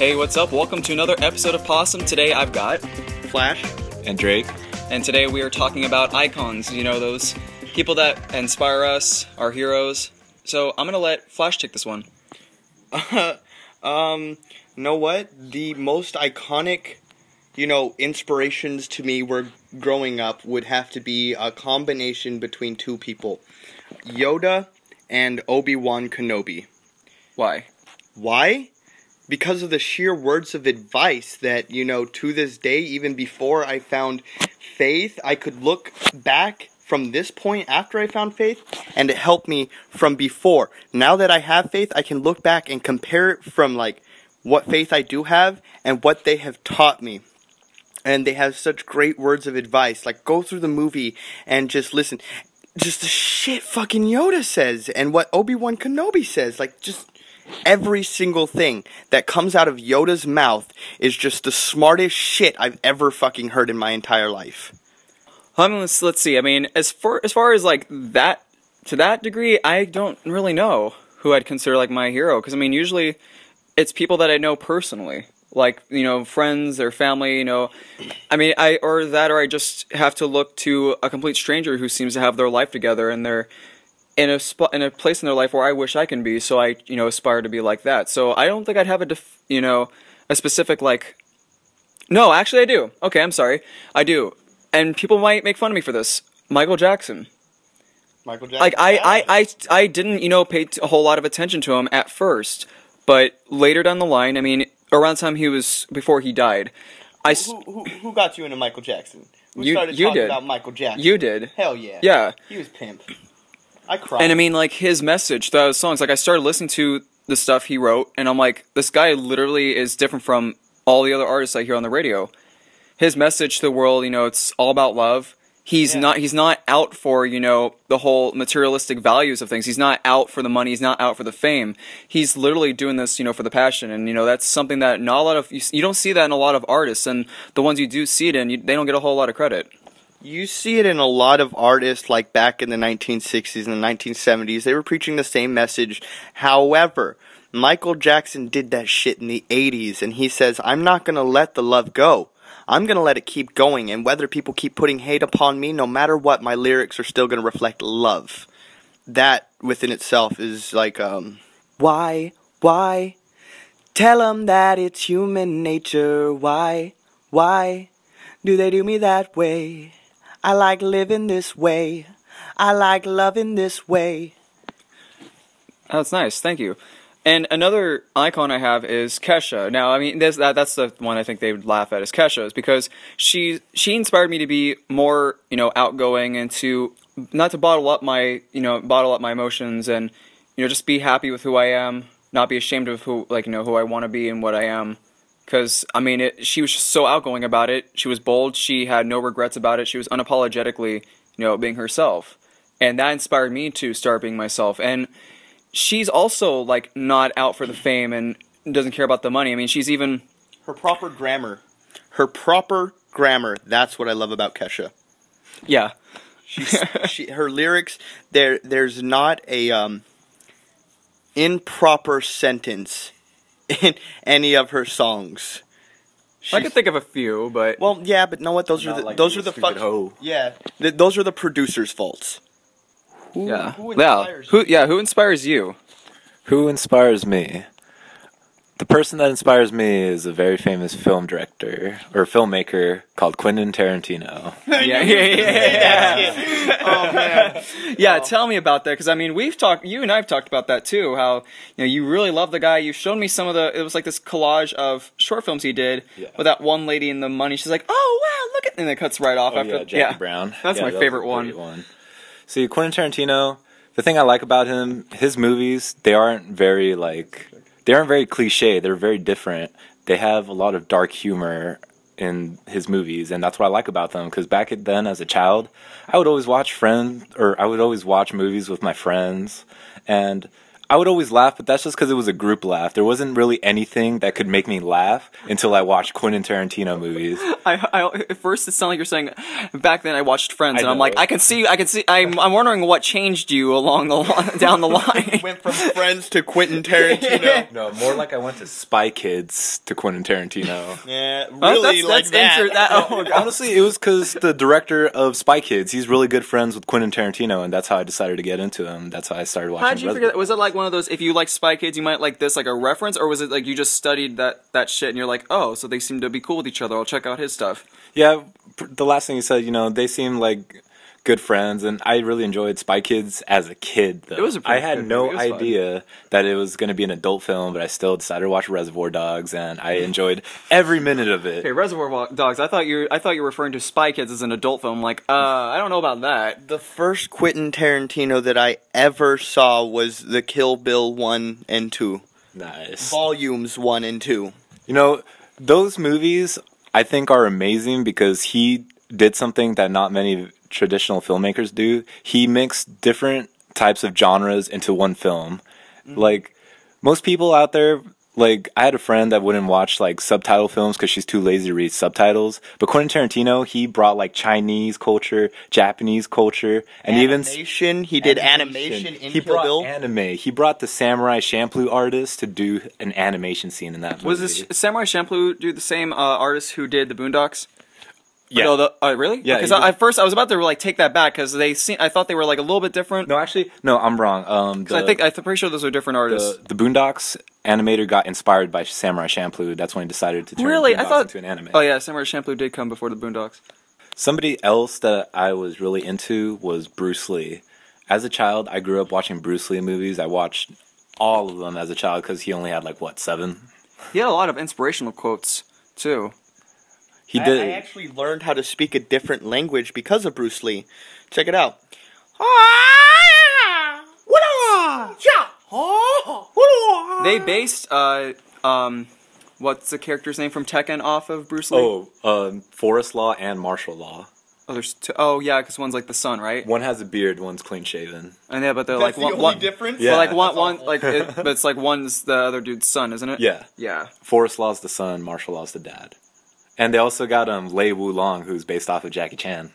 Hey, what's up? Welcome to another episode of Possum. Today I've got Flash. And Drake. and today we are talking about icons, you know, those people that inspire us, our heroes. So I'm gonna let Flash take this one. um, know what? The most iconic, you know, inspirations to me were growing up would have to be a combination between two people Yoda and Obi Wan Kenobi. Why? Why? Because of the sheer words of advice that, you know, to this day, even before I found faith, I could look back from this point after I found faith, and it helped me from before. Now that I have faith, I can look back and compare it from like what faith I do have and what they have taught me. And they have such great words of advice. Like, go through the movie and just listen. Just the shit fucking Yoda says and what Obi Wan Kenobi says. Like, just every single thing that comes out of Yoda's mouth is just the smartest shit I've ever fucking heard in my entire life. I mean, let's let's see. I mean, as far as far as like that to that degree, I don't really know who I'd consider like my hero because I mean, usually it's people that I know personally, like you know, friends or family. You know, I mean, I or that or I just have to look to a complete stranger who seems to have their life together and they're in a spot in a place in their life where I wish I can be. So I you know aspire to be like that. So I don't think I'd have a def- you know a specific like. No, actually, I do. Okay, I'm sorry. I do and people might make fun of me for this. Michael Jackson. Michael Jackson. Like I, I, I, I didn't, you know, pay t- a whole lot of attention to him at first, but later down the line, I mean, around the time he was before he died, I. who, who, who got you into Michael Jackson? Who You- started you talking did. about Michael Jackson? You did, Hell yeah. yeah. He was pimp. I cried. And I mean, like his message, those songs. Like I started listening to the stuff he wrote, and I'm like, this guy literally is different from all the other artists I hear on the radio. His message to the world, you know, it's all about love. He's Yeah. not. He's not out for you know the whole materialistic values of things. He's not out for the money. He's not out for the fame. He's literally doing this, you know, for the passion. And you know, that's something that not a lot of you, you don't see that in a lot of artists. And the ones you do see it in, you, they don't get a whole lot of credit. You see it in a lot of artists, like back in the 1960s and the 1970s. They were preaching the same message. However, Michael Jackson did that shit in the 80s, and he says, I'm not going to let the love go. I'm going to let it keep going, and whether people keep putting hate upon me, no matter what, my lyrics are still going to reflect love. That within itself is like, um, why, why? Tell 'em that it's human nature. Why, why do they do me that way? I like living this way. I like loving this way. That's nice. Thank you. And another icon I have is Kesha. Now, I mean, that that's the one I think they would laugh at is Kesha, is because she she inspired me to be more, you know, outgoing and to not to bottle up my, you know, bottle up my emotions and you know, just be happy with who I am, not be ashamed of who like, you know, who I want to be and what I am. Cuz I mean, it, she was just so outgoing about it. She was bold, she had no regrets about it. She was unapologetically, you know, being herself. And that inspired me to start being myself. And she's also like not out for the fame and doesn't care about the money. I mean, she's even Her proper grammar. Her proper grammar. That's what I love about Kesha. yeah. She's, she, her lyrics, there, there's not a um, improper sentence in any of her songs. I She's- could think of a few, but Well, yeah, but know what? Those are the like those are the fuck. hoe. Yeah, th- those are the producers' faults. Who, yeah, who yeah. inspires Who yeah? Who inspires you? Who inspires me? The person that inspires me is a very famous film director or filmmaker called Quentin Tarantino. Yeah, yeah, yeah, yeah. oh man, Yeah, tell me about that because I mean we've talked, you and I've talked about that too. How you know you really love the guy. You've shown me some of the. It was like this collage of short films he did Yeah. with that one lady in the money. She's like, oh wow, look at, and it cuts right off Oh, after. yeah, Jackie Brown. That's Yeah, my that favorite one. great one. See, Quentin Tarantino. The thing I like about him, his movies, they aren't very like they aren't very cliche. They're very different. They have a lot of dark humor in his movies, and that's what I like about them. Because back then, as a child, I would always watch friends, or I would always watch movies with my friends, and I would always laugh, but that's just because it was a group laugh. There wasn't really anything that could make me laugh until I watched Quentin Tarantino movies. I, I at first it sounded like you're saying back then I watched Friends I and I'm like I can see I can see I'm I'm wondering what changed you along the li- down the line. Went from Friends to Quentin Tarantino. No, more like I went to Spy Kids to Quentin Tarantino. yeah, Oh, really that's, like that's that. inter- that oh, Honestly, it was because the director of Spy Kids, he's really good friends with Quentin Tarantino, and that's how I decided to get into him. That's how I started watching. How did you Reservoir- figure? Was it like one of those? If you like Spy Kids, you might like this, like a reference, or was it like you just studied that that shit and you're like, oh, so they seem to be cool with each other. I'll check out his stuff. Yeah, the last thing you said, you know, they seem like good friends, and I really enjoyed Spy Kids as a kid. Though. It was a pretty I had good no movie. It fun. idea that it was going to be an adult film, but I still decided to watch Reservoir Dogs, and I enjoyed every minute of it. Okay, Reservoir Dogs. I thought you I thought you were referring to Spy Kids as an adult film. Like, uh, I don't know about that. The first Quentin Tarantino that I ever saw was the Kill Bill 1 and 2. Nice. Volumes 1 and 2. You know, those movies I think are amazing because he did something that not many traditional filmmakers do. He mixed different types of genres into one film. Like most people out there like I had a friend that wouldn't watch like subtitle films cuz she's too lazy to read subtitles. But Quentin Tarantino, he brought like Chinese culture, Japanese culture, and even Animation. He did animation, in he Kill brought Bill. anime. He brought the Samurai Champloo artist to do an animation scene in that movie. Was this Samurai Champloo do the same uh, artist who did the Boondocks? Yeah. No, the, uh, really? Yeah, Because at first I was about to like take that back because they seem, I thought they were like a little bit different. No, actually, no, I'm wrong. Um, 'Cause I think I'm pretty sure those are different artists. the, the Boondocks animator got inspired by Samurai Champloo. That's when he decided to turn really, I thought into an anime. Oh yeah, Samurai Champloo did come before the Boondocks. Somebody else that I was really into was Bruce Lee. As a child, I grew up watching Bruce Lee movies. I watched all of them as a child because he only had like what seven. He had a lot of inspirational quotes too. He I- did. I, actually learned how to speak a different language because of Bruce Lee. Check it out. They based uh um what's the character's name from Tekken off of Bruce Lee? oh, um, Forest Law and Martial Law. Oh, there's two, oh yeah, because one's like the son, right? One has a beard, one's clean shaven. And yeah, but they're That's like the one, only one difference. Yeah. but like one one like it, but it's like one's the other dude's son, isn't it? Yeah, Yeah. Forest Law's the son, Martial Law's the dad. And they also got um Lei Wulong, who's based off of Jackie Chan.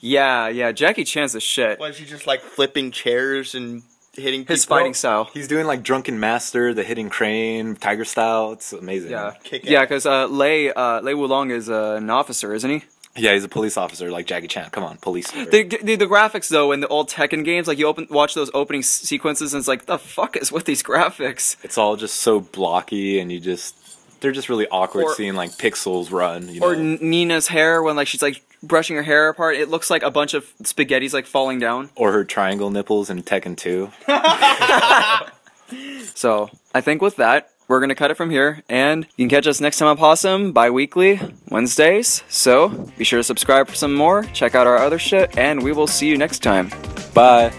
Yeah, yeah. Jackie Chan's a shit. Why is he just like flipping chairs and hitting His people? fighting style. He's doing like Drunken Master, the hitting crane, Tiger Style. It's amazing. Yeah, Kick yeah, because uh, Lei uh, Lei Wulong is uh, an officer, isn't he? Yeah, he's a police officer like Jackie Chan. Come on, police. The, the the graphics though in the old Tekken games, like you open watch those opening s- sequences, and it's like the fuck is with these graphics? it's all just so blocky, and you just they're just really awkward Or- seeing like pixels run. You Or know? N- Nina's hair when like she's like brushing her hair apart, it looks like a bunch of spaghetti's like falling down. or her triangle nipples in Tekken 2. So I think with that, we're gonna cut it from here, and you can catch us next time on Possum bi-weekly Wednesdays. So be sure to subscribe for some more. Check out our other shit, and we will see you next time. Bye.